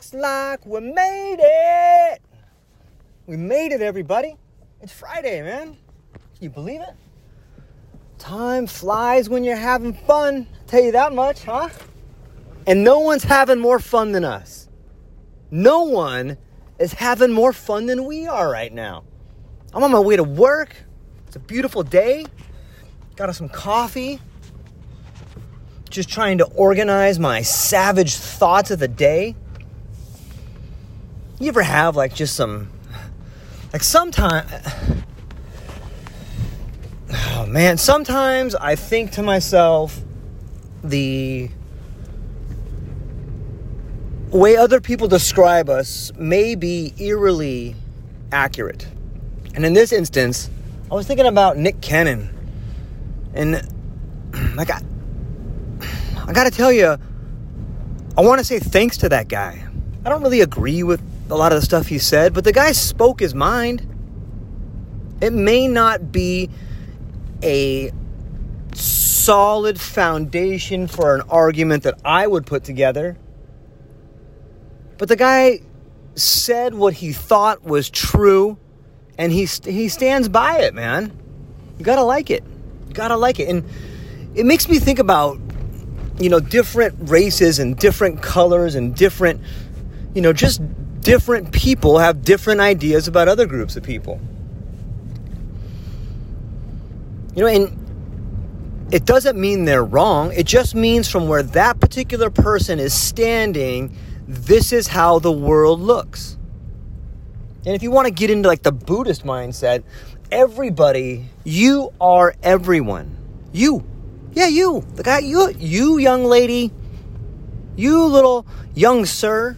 Looks like we made it. We made it, everybody. It's Friday, man. Can you believe it? Time flies when you're having fun. Tell you that much, huh? And no one's having more fun than us. No one is having more fun than we are right now. I'm on my way to work. It's a beautiful day. Got us some coffee just trying to organize my savage thoughts of the day. You ever have like just some, like sometimes, oh man, sometimes I think to myself, the way other people describe us may be eerily accurate. And in this instance, I was thinking about Nick Cannon. And like I, I gotta tell you, I wanna say thanks to that guy. I don't really agree with a lot of the stuff he said, but the guy spoke his mind. It may not be a solid foundation for an argument that I would put together, but the guy said what he thought was true, and he, he stands by it, man. You gotta like it. You gotta like it. And it makes me think about you know, different races and different colors and different, you know, just different people have different ideas about other groups of people. You know, and it doesn't mean they're wrong. It just means from where that particular person is standing, this is how the world looks. And if you want to get into like the Buddhist mindset, everybody, you are everyone. You yeah, you. The guy, you, you young lady, you little young sir,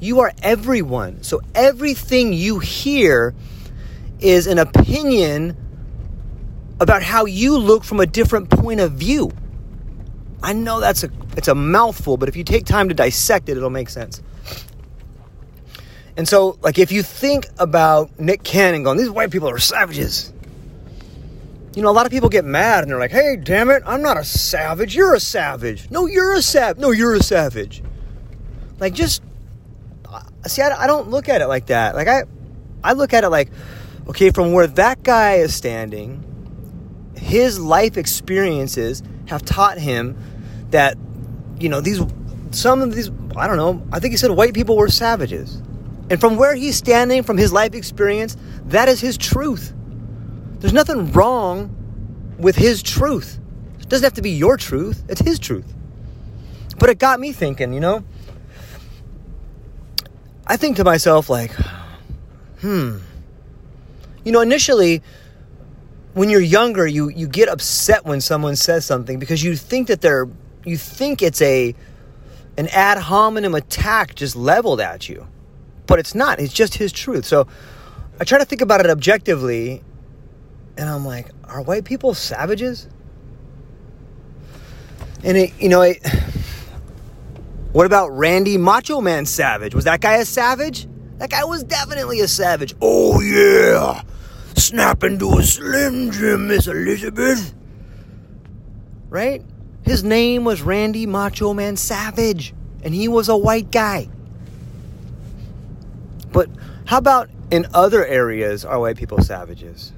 you are everyone. So everything you hear is an opinion about how you look from a different point of view. I know that's a it's a mouthful, but if you take time to dissect it, it'll make sense. And so, like, if you think about Nick Cannon going, these white people are savages you know, a lot of people get mad and they're like, hey, damn it, I'm not a savage. You're a savage. No, you're a savage. No, you're a savage. Like, just see, I, I don't look at it like that. Like, I, I look at it like, okay, from where that guy is standing, his life experiences have taught him that, you know, these, some of these, I don't know, I think he said white people were savages. And from where he's standing, from his life experience, that is his truth. There's nothing wrong with his truth. It doesn't have to be your truth, it's his truth. But it got me thinking, you know? I think to myself, like, hmm. You know, initially, when you're younger, you, you get upset when someone says something because you think that they're, you think it's a, an ad hominem attack just leveled at you. But it's not, it's just his truth. So, I try to think about it objectively, and I'm like, are white people savages? And it, you know, it, what about Randy Macho Man Savage? Was that guy a savage? That guy was definitely a savage. Oh yeah, snap into a slim Jim, Miss Elizabeth. Right? His name was Randy Macho Man Savage, and he was a white guy. But how about in other areas are white people savages?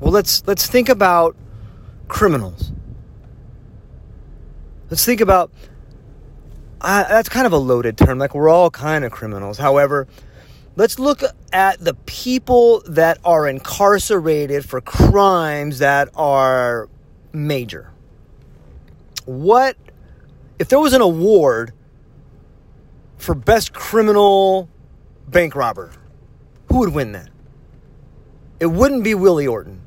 Well, let's let's think about criminals. Let's think about uh, that's kind of a loaded term. Like we're all kind of criminals. However, let's look at the people that are incarcerated for crimes that are major. What if there was an award for best criminal bank robber? Who would win that? It wouldn't be Willie Sutton.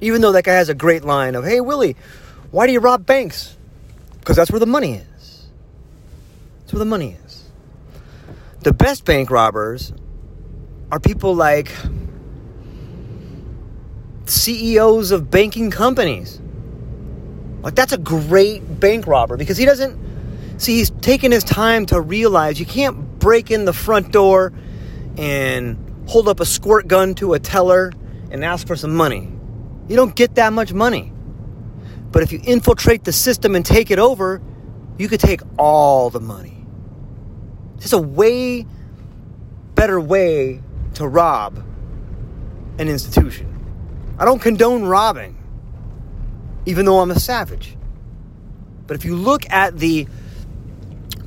Even though that guy has a great line of, "Hey Willie, why do you rob banks?" Because that's where the money is. Where the money is. The best bank robbers are people like CEOs of banking companies. Like, that's a great bank robber because he doesn't see, he's taking his time to realize you can't break in the front door and hold up a squirt gun to a teller and ask for some money. You don't get that much money. But if you infiltrate the system and take it over, you could take all the money. It's a way better way to rob an institution. I don't condone robbing, even though I'm a savage. But if you look at the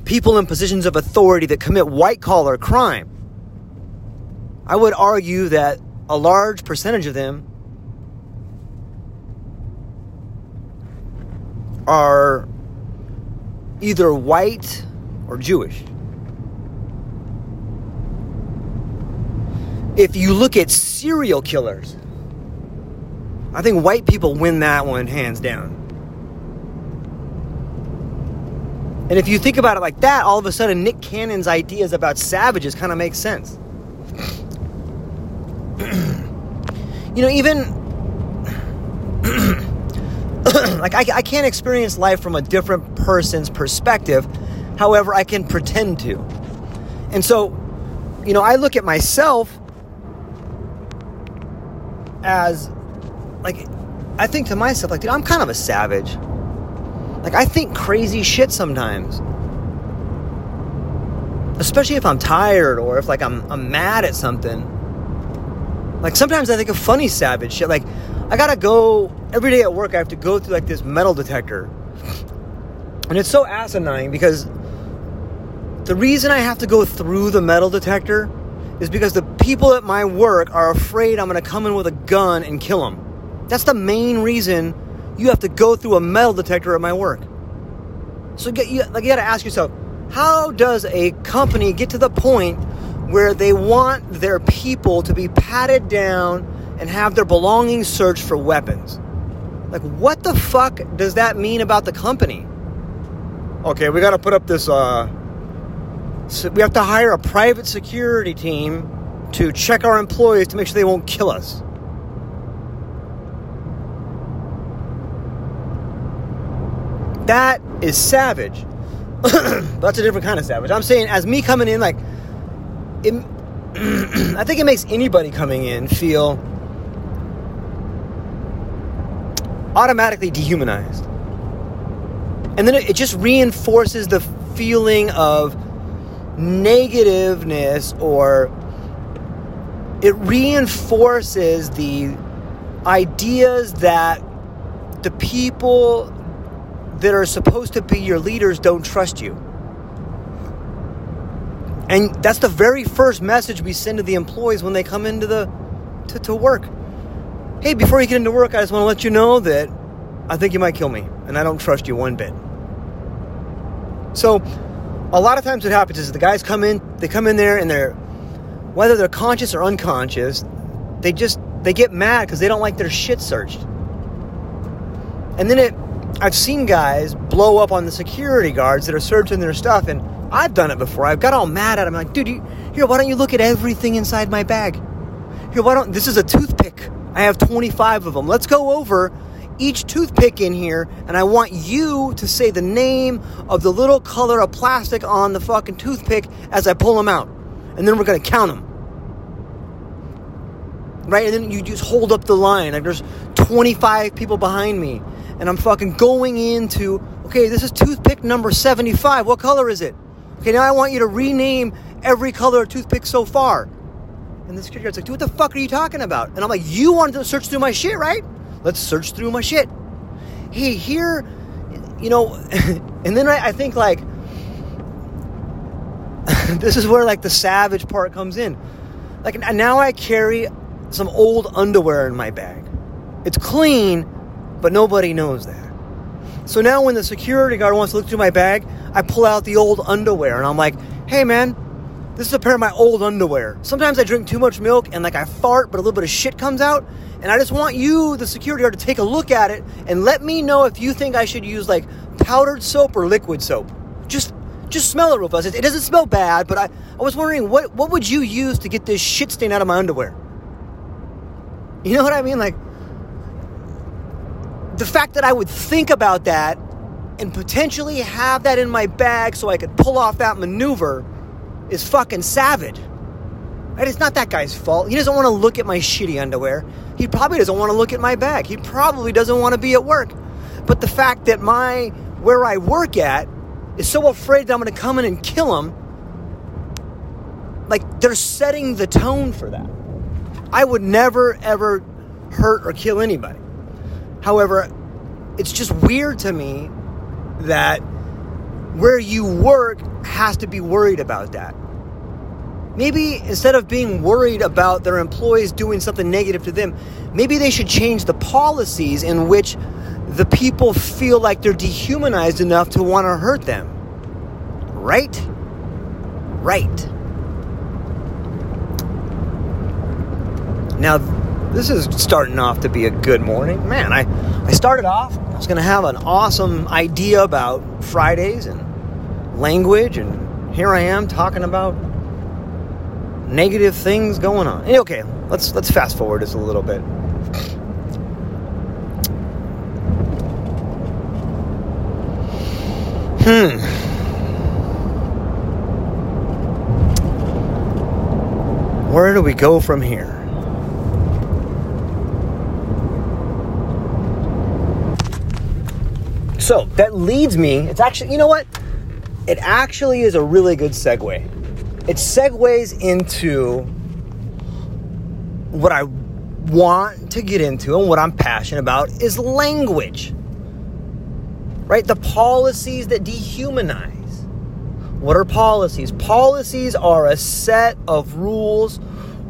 people in positions of authority that commit white collar crime, I would argue that a large percentage of them are either white or Jewish. If you look at serial killers, I think white people win that one hands down. And if you think about it like that, all of a sudden Nick Cannon's ideas about savages kind of make sense. you know, even like I, I can't experience life from a different person's perspective. However, I can pretend to. And so, you know, I look at myself as like I think to myself like dude, I'm kind of a savage. Like I think crazy shit sometimes. Especially if I'm tired or if like I'm I'm mad at something. Like sometimes I think of funny savage shit like I got to go every day at work I have to go through like this metal detector. And it's so asinine because the reason I have to go through the metal detector is because the people at my work are afraid I'm going to come in with a gun and kill them. That's the main reason you have to go through a metal detector at my work. So get, you, like, you got to ask yourself, how does a company get to the point where they want their people to be patted down and have their belongings searched for weapons? Like, what the fuck does that mean about the company? Okay, we got to put up this uh, so we have to hire a private security team to check our employees to make sure they won't kill us. That is savage. that's a different kind of savage. I'm saying, as me coming in, like, it, I think it makes anybody coming in feel automatically dehumanized. And then it, it just reinforces the feeling of negativeness or it reinforces the ideas that the people that are supposed to be your leaders don't trust you. And that's the very first message we send to the employees when they come into the to, to work. Hey, before you get into work, I just want to let you know that I think you might kill me, and I don't trust you one bit. So a lot of times what happens is the guys come in, they come in there and they're, whether they're conscious or unconscious, they just, they get mad because they don't like their shit searched. And then it, I've seen guys blow up on the security guards that are searching their stuff, and I've done it before. I've got all mad at them, like, dude, you, here, why don't you look at everything inside my bag? Here, why don't this is a toothpick. I have 25 of them. Let's go over each toothpick in here, and I want you to say the name of the little color of plastic on the fucking toothpick as I pull them out. And then we're gonna count them. Right? And then you just hold up the line. Like there's 25 people behind me. And I'm fucking going into, okay, this is toothpick number 75. What color is it? Okay, now I want you to rename every color of toothpick so far. And the security guard's like, dude, what the fuck are you talking about? And I'm like, you wanted to search through my shit, right? Let's search through my shit. Hey, here, you know, and then I, I think like, this is where like the savage part comes in. Like now I carry some old underwear in my bag. It's clean, but nobody knows that. So now when the security guard wants to look through my bag, I pull out the old underwear and I'm like, hey man, this is a pair of my old underwear. Sometimes I drink too much milk and like I fart, but a little bit of shit comes out. And I just want you, the security guard, to take a look at it and let me know if you think I should use like powdered soap or liquid soap. Just smell it real fast. It doesn't smell bad, but I, I was wondering what what would you use to get this shit stain out of my underwear? You know what I mean? Like the fact that I would think about that and potentially have that in my bag so I could pull off that maneuver is fucking savage. Right? It's not that guy's fault. He doesn't want to look at my shitty underwear. He probably doesn't want to look at my bag. He probably doesn't want to be at work. But the fact that my where I work at is so afraid that I'm going to come in and kill him, like they're setting the tone for that. I would never ever hurt or kill anybody. However, it's just weird to me that where you work has to be worried about that. Maybe instead of being worried about their employees doing something negative to them, maybe they should change the policies in which the people feel like they're dehumanized enough to want to hurt them. Right? Right. Now, this is starting off to be a good morning. Man, I, I started off, I was going to have an awesome idea about Fridays and language, and here I am talking about negative things going on. Okay, let's let's fast forward just a little bit. Hmm. Where do we go from here? So that leads me, it's actually, you know what? It actually is a really good segue. It segues into what I want to get into and what I'm passionate about is language. Right? The policies that dehumanize. What are policies? Policies are a set of rules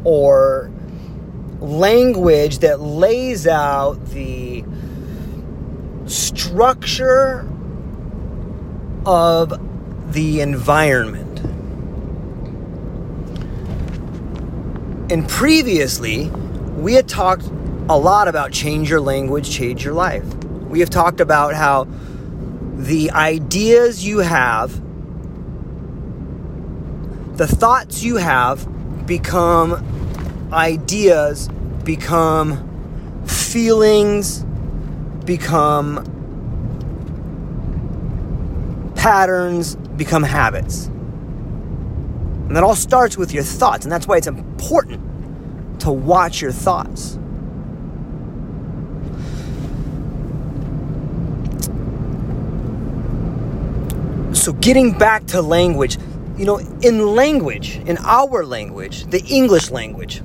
or language that lays out the structure of the environment. And previously, we had talked a lot about change your language, change your life. We have talked about how the ideas you have, the thoughts you have become ideas, become feelings, become patterns, become habits. And that all starts with your thoughts, and that's why it's important to watch your thoughts. So, getting back to language, you know, in language, in our language, the English language,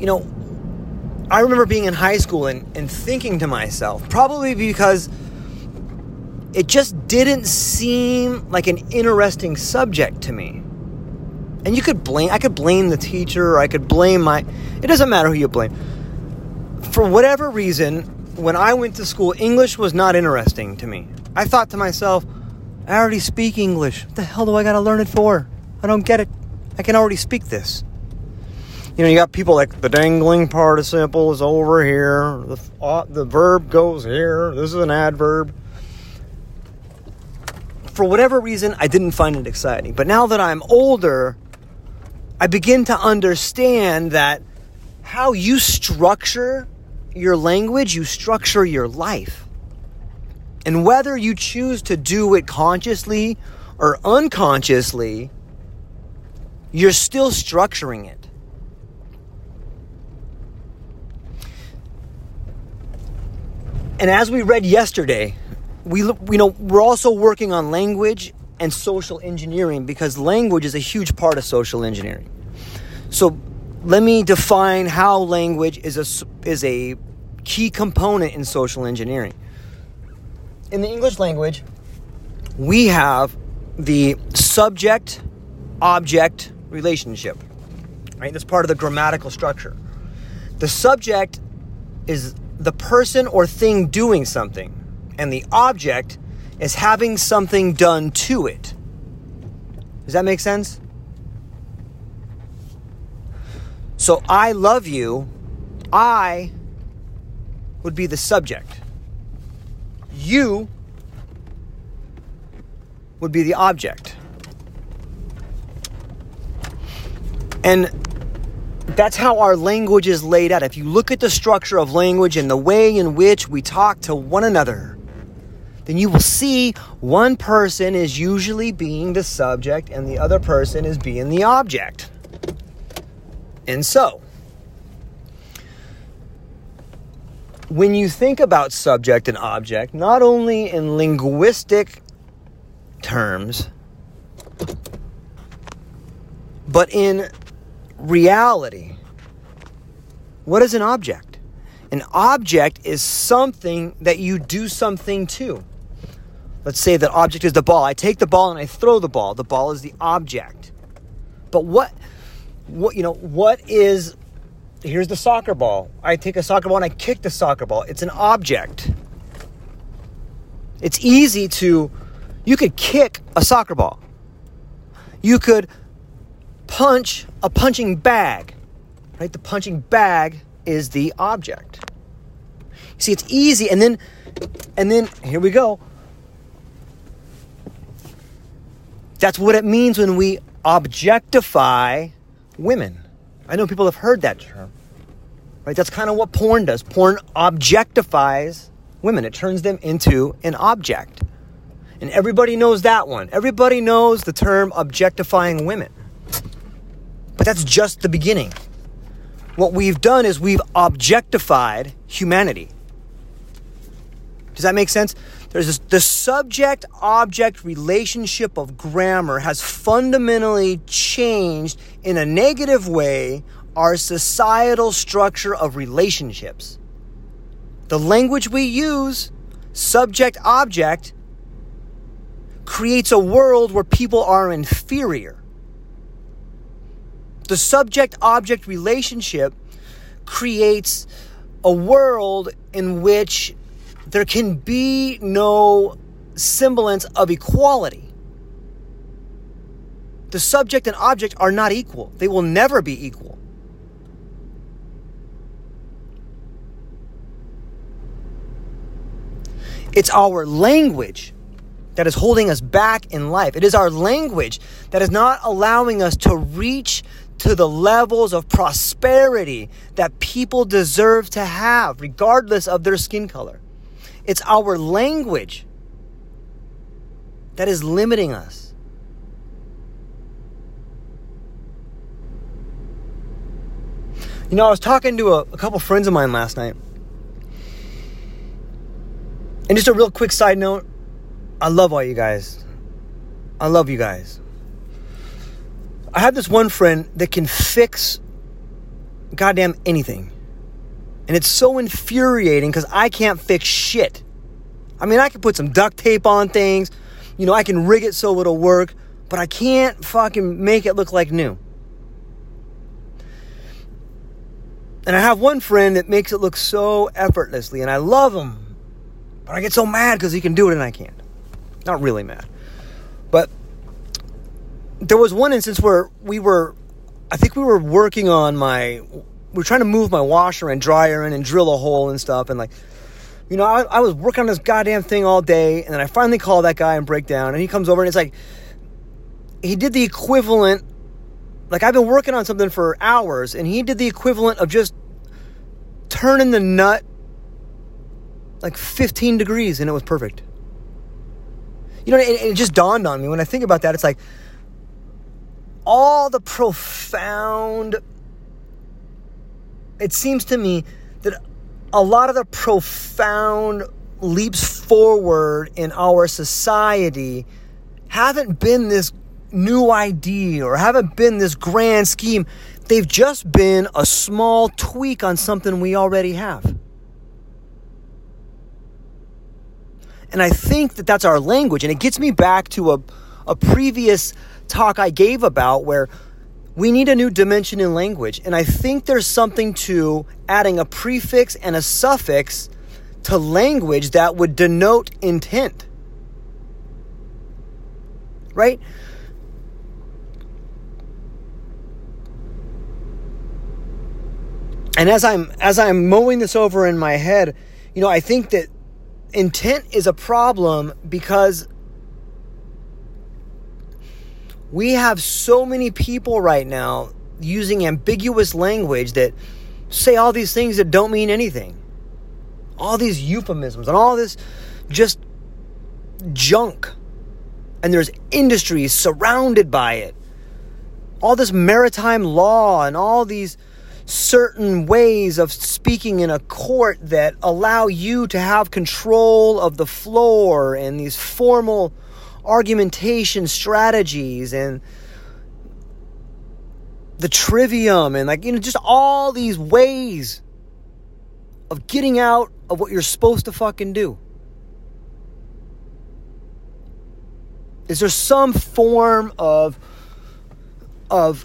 you know, I remember being in high school and, and thinking to myself, probably because it just didn't seem like an interesting subject to me. And you could blame, I could blame the teacher or I could blame my, it doesn't matter who you blame. For whatever reason, when I went to school, English was not interesting to me. I thought to myself, I already speak English. What the hell do I got to learn it for? I don't get it. I can already speak this. You know, you got people like the dangling participle is over here, the, uh, the verb goes here, this is an adverb for whatever reason, I didn't find it exciting. But now that I'm older, I begin to understand that how you structure your language, you structure your life. And whether you choose to do it consciously or unconsciously, you're still structuring it. And as we read yesterday, we you know we're also working on language and social engineering because language is a huge part of social engineering. So let me define how language is a is a key component in social engineering. In the English language, we have the subject object relationship. Right? That's part of the grammatical structure. The subject is the person or thing doing something, and the object is having something done to it. Does that make sense? So I love you. I would be the subject. You would be the object. And that's how our language is laid out. If you look at the structure of language and the way in which we talk to one another, then you will see one person is usually being the subject and the other person is being the object. And so, when you think about subject and object, not only in linguistic terms, but in reality. What is an object? An object is something that you do something to. Let's say that object is the ball. I take the ball and I throw the ball. The ball is the object. But what what you know, what is here's the soccer ball. I take a soccer ball and I kick the soccer ball. It's an object. It's easy to you could kick a soccer ball. You could punch a punching bag. Right? The punching bag is the object. See, it's easy and then and then here we go. That's what it means when we objectify women. I know people have heard that term. Right? That's kind of what porn does. Porn objectifies women. It turns them into an object. And everybody knows that one. Everybody knows the term objectifying women. But that's just the beginning. What we've done is we've objectified humanity. Does that make sense? There's this, the subject object relationship of grammar has fundamentally changed in a negative way our societal structure of relationships. The language we use, subject object, creates a world where people are inferior. The subject object relationship creates a world in which there can be no semblance of equality. The subject and object are not equal, they will never be equal. It's our language that is holding us back in life. It is our language that is not allowing us to reach to the levels of prosperity that people deserve to have, regardless of their skin color. It's our language that is limiting us. You know, I was talking to a, a couple friends of mine last night. And just a real quick side note I love all you guys. I love you guys. I have this one friend that can fix goddamn anything. And it's so infuriating because I can't fix shit. I mean, I can put some duct tape on things, you know, I can rig it so it'll work, but I can't fucking make it look like new. And I have one friend that makes it look so effortlessly, and I love him. But I get so mad because he can do it and I can't. Not really mad. But there was one instance where we were, I think we were working on my, were trying to move my washer and dryer in and drill a hole and stuff. And like, you know, I, I was working on this goddamn thing all day. And then I finally call that guy and break down. And he comes over and it's like, he did the equivalent like I've been working on something for hours and he did the equivalent of just turning the nut like 15 degrees and it was perfect. You know, it, it just dawned on me when I think about that. It's like all the profound, it seems to me that a lot of the profound leaps forward in our society haven't been this new idea or haven't been this grand scheme. They've just been a small tweak on something we already have. And I think that that's our language. And it gets me back to a, a previous talk I gave about where we need a new dimension in language. And I think there's something to adding a prefix and a suffix to language that would denote intent. Right? And as I'm as I'm mowing this over in my head, you know, I think that intent is a problem because we have so many people right now using ambiguous language that say all these things that don't mean anything. All these euphemisms and all this just junk. And there's industries surrounded by it. All this maritime law and all these certain ways of speaking in a court that allow you to have control of the floor and these formal argumentation strategies and the trivium and like you know just all these ways of getting out of what you're supposed to fucking do is there some form of of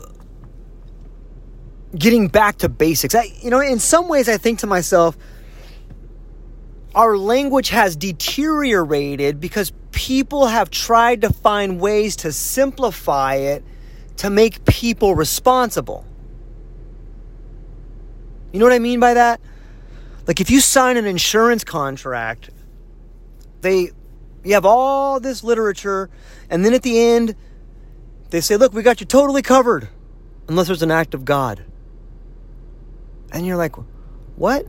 getting back to basics. I, you know, in some ways, I think to myself, our language has deteriorated because people have tried to find ways to simplify it to make people responsible. You know what I mean by that? Like if you sign an insurance contract, they you have all this literature and then at the end they say, "Look, we got you totally covered." Unless there's an act of God. And you're like, what?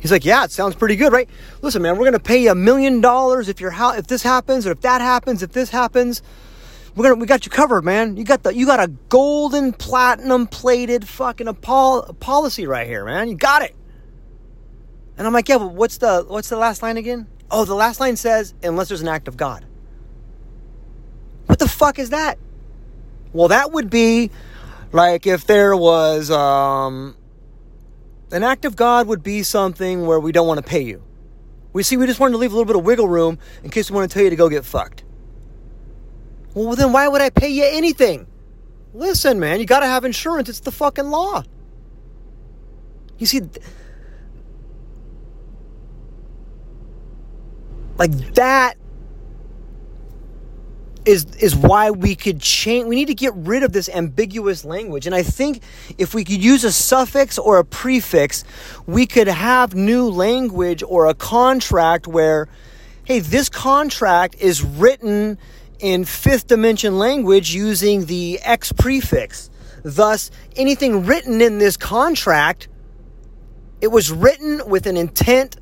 He's like, yeah, it sounds pretty good, right? Listen, man, we're gonna pay you a million dollars if your ho- if this happens, or if that happens, if this happens. We're gonna we got you covered, man. You got the you got a golden platinum plated fucking pol- policy right here, man. You got it. And I'm like, yeah, but what's the what's the last line again? Oh, the last line says, unless there's an act of God. What the fuck is that? Well, that would be like if there was um, an act of God would be something where we don't want to pay you. We see we just wanted to leave a little bit of wiggle room in case we want to tell you to go get fucked. Well, then why would I pay you anything? Listen, man, you got to have insurance. It's the fucking law. You see, like that is is why we could change we need to get rid of this ambiguous language. And i think if we could use a suffix or a prefix we could have new language or a contract where hey this contract is written in fifth dimension language using the x prefix. Thus anything written in this contract it was written with an intent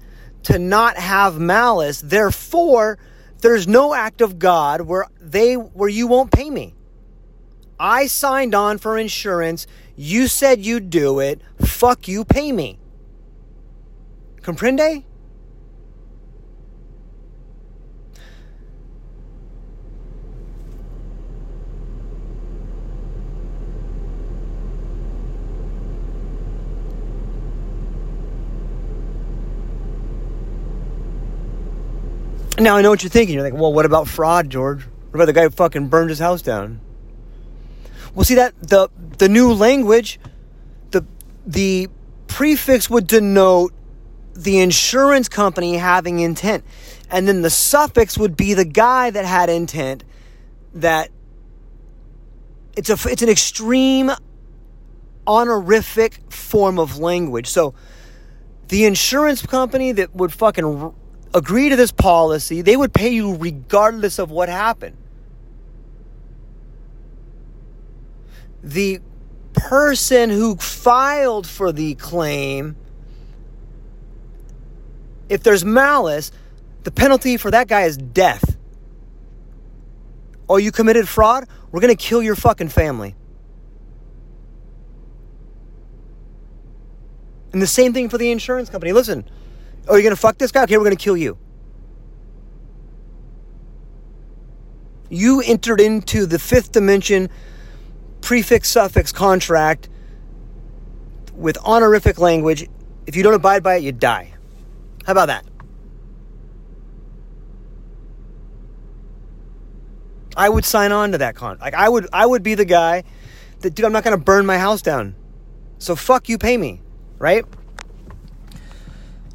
to not have malice. Therefore there's no act of God where they where you won't pay me. I signed on for insurance. You said you'd do it. Fuck you, pay me. Comprende? Now I know what you're thinking. You're like, well, what about fraud, George? What about the guy who fucking burned his house down? Well, see that the the new language, the the prefix would denote the insurance company having intent, and then the suffix would be the guy that had intent. That it's a it's an extreme honorific form of language. So the insurance company that would fucking agree to this policy, they would pay you regardless of what happened. the person who filed for the claim, if there's malice, the penalty for that guy is death. Oh, you committed fraud? We're going to kill your fucking family. And the same thing for the insurance company. Listen, oh, you're to fuck this guy? Okay, we're to kill you. You entered into the fifth dimension prefix suffix contract with honorific language. If you don't abide by it, you die. How about that? I would sign on to that con. Like I would I would be the guy that dude, I'm not gonna burn my house down. So fuck you pay me, right?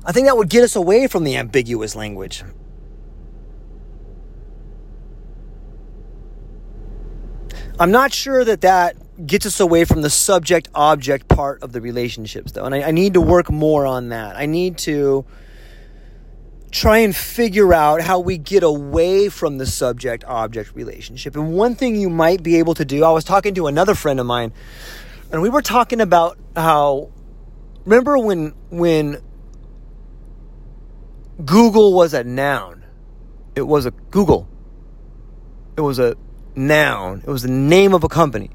I think that would get us away from the ambiguous language. I'm not sure that that gets us away from the subject object part of the relationships, though. And I, I, need to work more on that. I need to try and figure out how we get away from the subject object relationship. And one thing you might be able to do, I was talking to another friend of mine, and we were talking about how remember when when Google was a noun. It was a Google. It was a noun, it was the name of a company.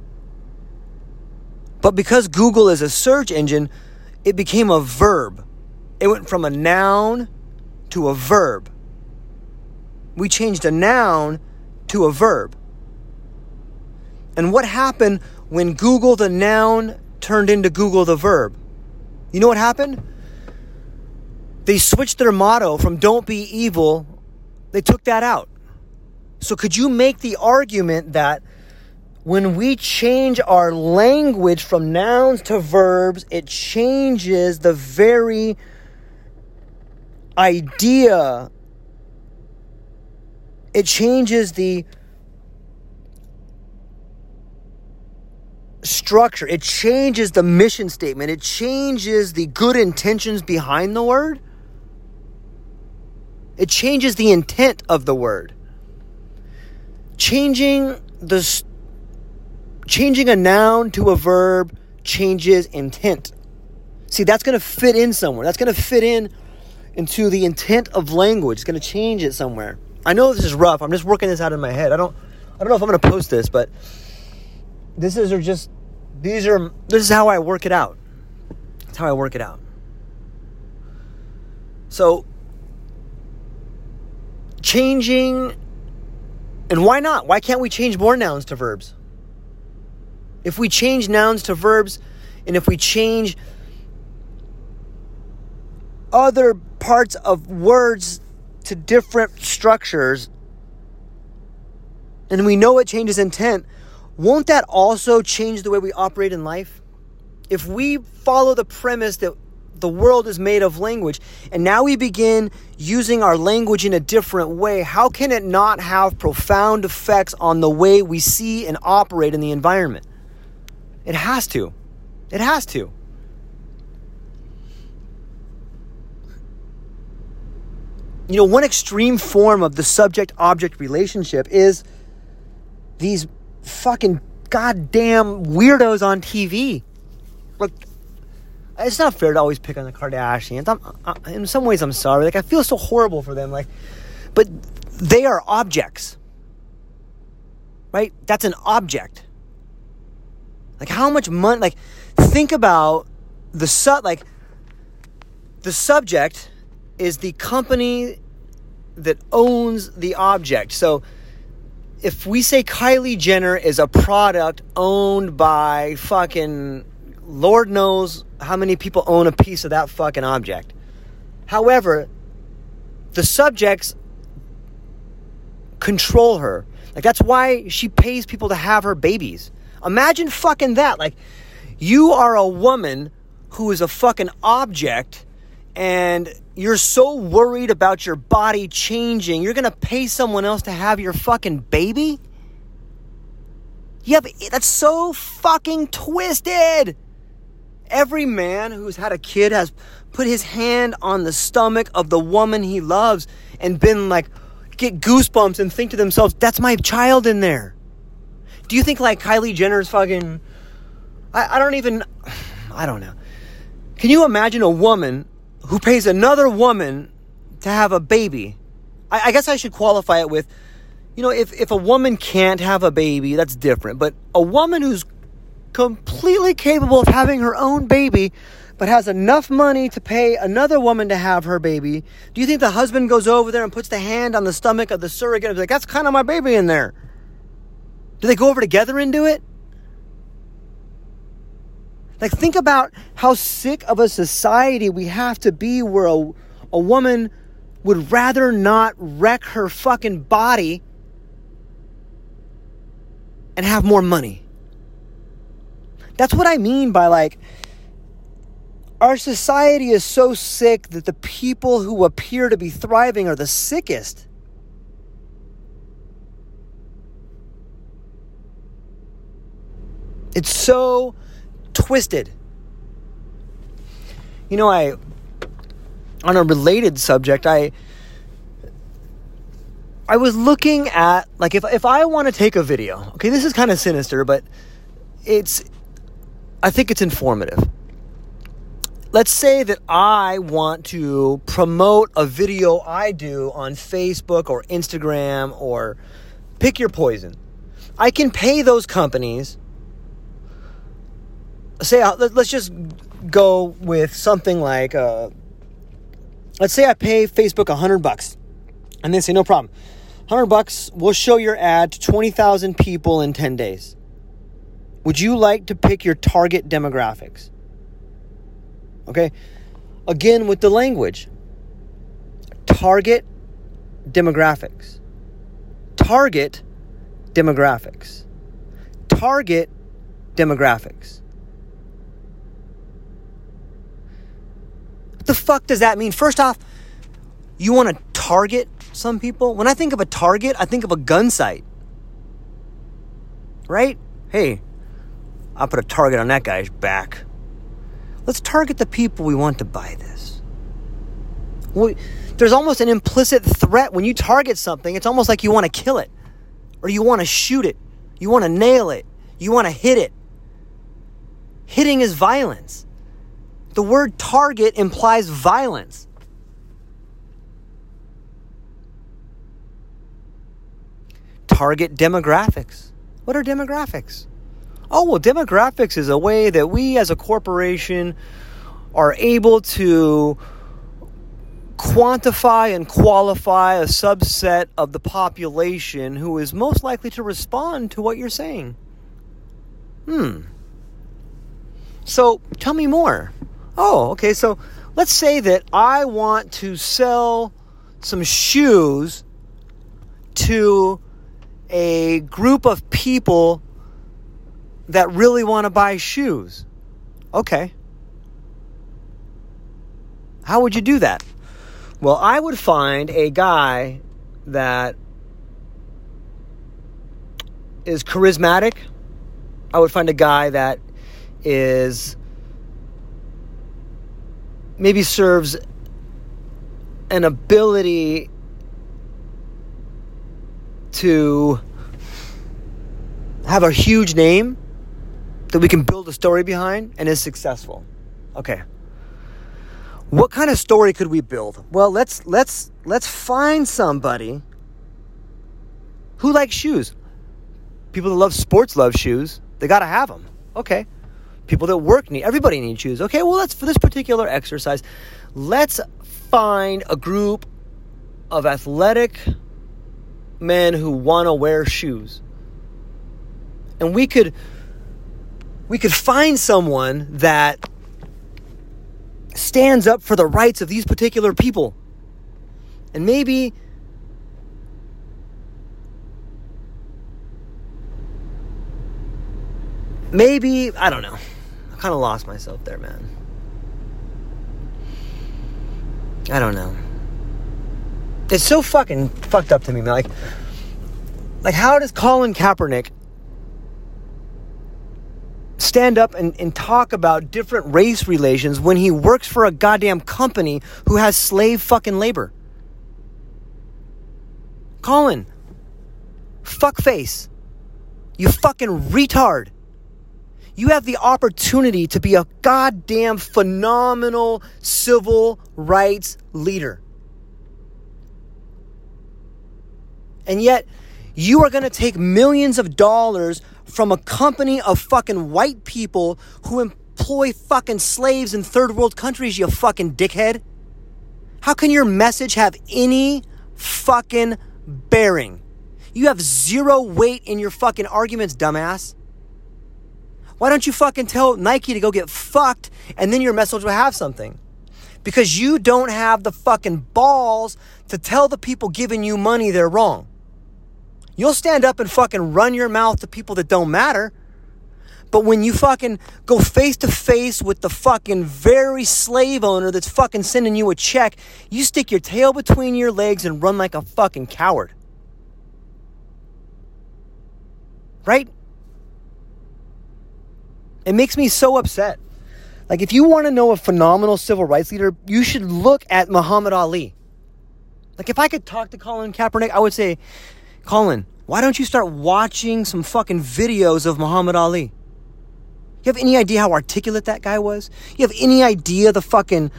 But because Google is a search engine, it became a verb. It went from a noun to a verb. We changed a noun to a verb. And what happened when Google the noun turned into Google the verb? You know what happened? They switched their motto from don't be evil, they took that out. So, could you make the argument that when we change our language from nouns to verbs, it changes the very idea, it changes the structure, it changes the mission statement, it changes the good intentions behind the word, it changes the intent of the word changing the changing a noun to a verb changes intent. See, that's going to fit in somewhere. That's going to fit in into the intent of language. It's going to change it somewhere. I know this is rough. I'm just working this out in my head. I don't I don't know if I'm going to post this, but this is are just these are this is how I work it out. That's how I work it out. So changing and why not? Why can't we change more nouns to verbs? If we change nouns to verbs, and if we change other parts of words to different structures, and we know it changes intent, won't that also change the way we operate in life? If we follow the premise that the world is made of language. And now we begin using our language in a different way. How can it not have profound effects on the way we see and operate in the environment? It has to. It has to. You know, one extreme form of the subject object relationship is these fucking goddamn weirdos on TV. Look, it's not fair to always pick on the Kardashians. I'm, I, in some ways, I'm sorry. Like I feel so horrible for them. Like, but they are objects, right? That's an object. Like how much money? Like think about the su- like the subject is the company that owns the object. So if we say Kylie Jenner is a product owned by fucking Lord knows how many people own a piece of that fucking object. However, the subjects control her. Like that's why she pays people to have her babies. Imagine fucking that. Like you are a woman who is a fucking object and you're so worried about your body changing, you're going to pay someone else to have your fucking baby? Yeah, that's so fucking twisted. Every man who's had a kid has put his hand on the stomach of the woman he loves and been like, get goosebumps and think to themselves, that's my child in there. Do you think like Kylie Jenner's fucking I, I don't even, I don't know. Can you imagine a woman who pays another woman to have a baby? I, I guess I should qualify it with, you know, if, if a woman can't have a baby, that's different. But a woman who's completely capable of having her own baby, but has enough money to pay another woman to have her baby, do you think the husband goes over there and puts the hand on the stomach of the surrogate and be like, that's kind of my baby in there? Do they go over together and do it? Like, think about how sick of a society we have to be where a, a woman would rather not wreck her fucking body and have more money. That's what I mean by like, our society is so sick that the people who appear to be thriving are the sickest. It's so twisted. You know, I, on a related subject, I, I was looking at, like, if, if I want to take a video, okay, this is kind of sinister, but it's, I think it's informative. Let's say that I want to promote a video I do on Facebook or Instagram or pick your poison. I can pay those companies say uh, let's just go with something like uh, let's say I pay Facebook a hundred bucks, and they say no problem, hundred bucks. We'll show your ad to twenty thousand people in ten days. Would you like to pick your target demographics? Okay, again with the language. Target demographics. Target demographics. Target demographics. the fuck does that mean? First off, you want to target some people? When I think of a target, I think of a gun sight. Right? Hey, I'll put a target on that guy's back. Let's target the people we want to buy this. there's almost an implicit threat when you target something. It's almost like you want to kill it, or you want to shoot it, you want to nail it, you want to hit it. Hitting is violence. The word target implies violence. Target demographics. What are demographics? Oh, well, demographics is a way that we as a corporation are able to quantify and qualify a subset of the population who is most likely to respond to what you're saying. Hmm. So tell me more. Oh, okay. So let's say that I want to sell some shoes to a group of people that really want to buy shoes. Okay. How would you do that? Well, I would find a guy that is charismatic. I would find a guy that is maybe serves an ability to have a huge name that we can build a story behind and is successful. Okay. What kind of story could we build? Well, let's let's let's find somebody who likes shoes. People that love sports love shoes. They got to have them. Okay people that work need everybody needs shoes okay well let's for this particular exercise let's find a group of athletic men who want to wear shoes and we could we could find someone that stands up for the rights of these particular people and maybe maybe i don't know I kind of lost myself there, man. I don't know. It's so fucking fucked up to me, man. Like, like how does Colin Kaepernick stand up and, and talk about different race relations when he works for a goddamn company who has slave fucking labor? Colin, fuck face. You fucking retard. You have the opportunity to be a goddamn phenomenal civil rights leader. And yet, you are going to take millions of dollars from a company of fucking white people who employ fucking slaves in third world countries, you fucking dickhead. How can your message have any fucking bearing? You have zero weight in your fucking arguments, dumbass. Why don't you fucking tell Nike to go get fucked and then your message will have something? Because you don't have the fucking balls to tell the people giving you money they're wrong. You'll stand up and fucking run your mouth to people that don't matter. But when you fucking go face to face with the fucking very slave owner that's fucking sending you a check, you stick your tail between your legs and run like a fucking coward. Right? It makes me so upset. Like, if you want to know a phenomenal civil rights leader, you should look at Muhammad Ali. Like, if I could talk to Colin Kaepernick, I would say, Colin, why don't you start watching some fucking videos of Muhammad Ali? You have any idea how articulate that guy was? You have any idea the fucking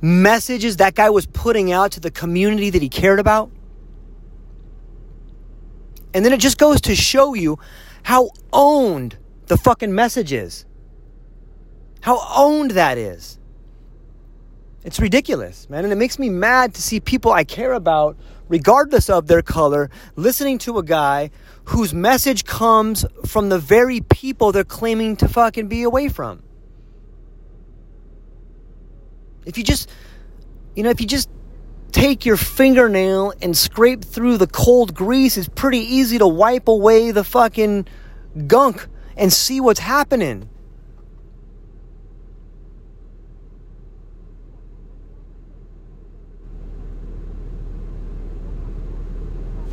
messages that guy was putting out to the community that he cared about? And then it just goes to show you how owned the fucking message is. How owned that is. It's ridiculous, man. And it makes me mad to see people I care about, regardless of their color, listening to a guy whose message comes from the very people they're claiming to fucking be away from. If you just, you know, if you just take your fingernail and scrape through the cold grease, it's pretty easy to wipe away the fucking gunk and see what's happening.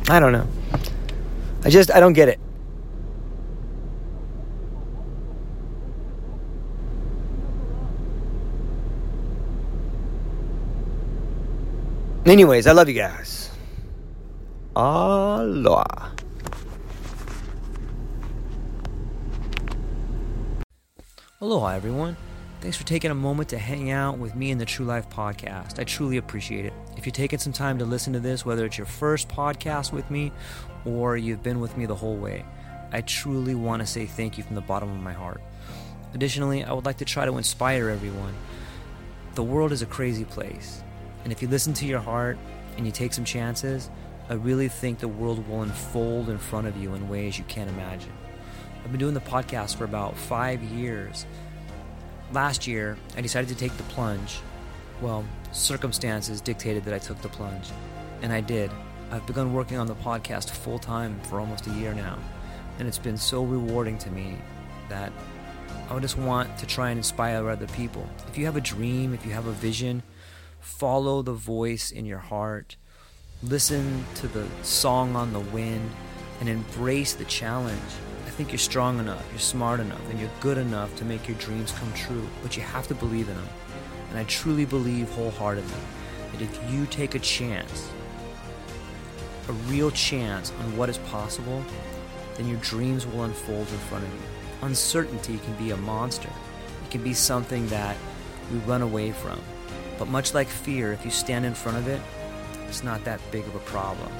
I don't know. I just, I don't get it. Anyways, I love you guys. Aloha. Aloha, everyone. Thanks for taking a moment to hang out with me in the True Life podcast. I truly appreciate it. If you've taken some time to listen to this, whether it's your first podcast with me or you've been with me the whole way, I truly want to say thank you from the bottom of my heart. Additionally, I would like to try to inspire everyone. The world is a crazy place, and if you listen to your heart and you take some chances, I really think the world will unfold in front of you in ways you can't imagine. I've been doing the podcast for about five years. Last year, I decided to take the plunge. Well, circumstances dictated that I took the plunge, and I did. I've begun working on the podcast full time for almost a year now, and it's been so rewarding to me that I just want to try and inspire other people. If you have a dream, if you have a vision, follow the voice in your heart, listen to the song on the wind, and embrace the challenge I think you're strong enough, you're smart enough, and you're good enough to make your dreams come true, but you have to believe in them. And I truly believe wholeheartedly that if you take a chance, a real chance on what is possible, then your dreams will unfold in front of you. Uncertainty can be a monster. It can be something that we run away from. But much like fear, if you stand in front of it, it's not that big of a problem.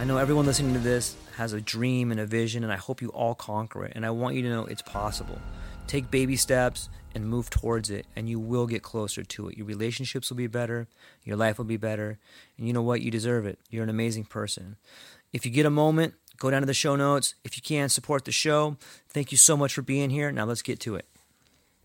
I know everyone listening to this has a dream and a vision, and I hope you all conquer it. And I want you to know it's possible. Take baby steps and move towards it, and you will get closer to it. Your relationships will be better, your life will be better, and you know what? You deserve it. You're an amazing person. If you get a moment, go down to the show notes. If you can, support the show. Thank you so much for being here. Now let's get to it.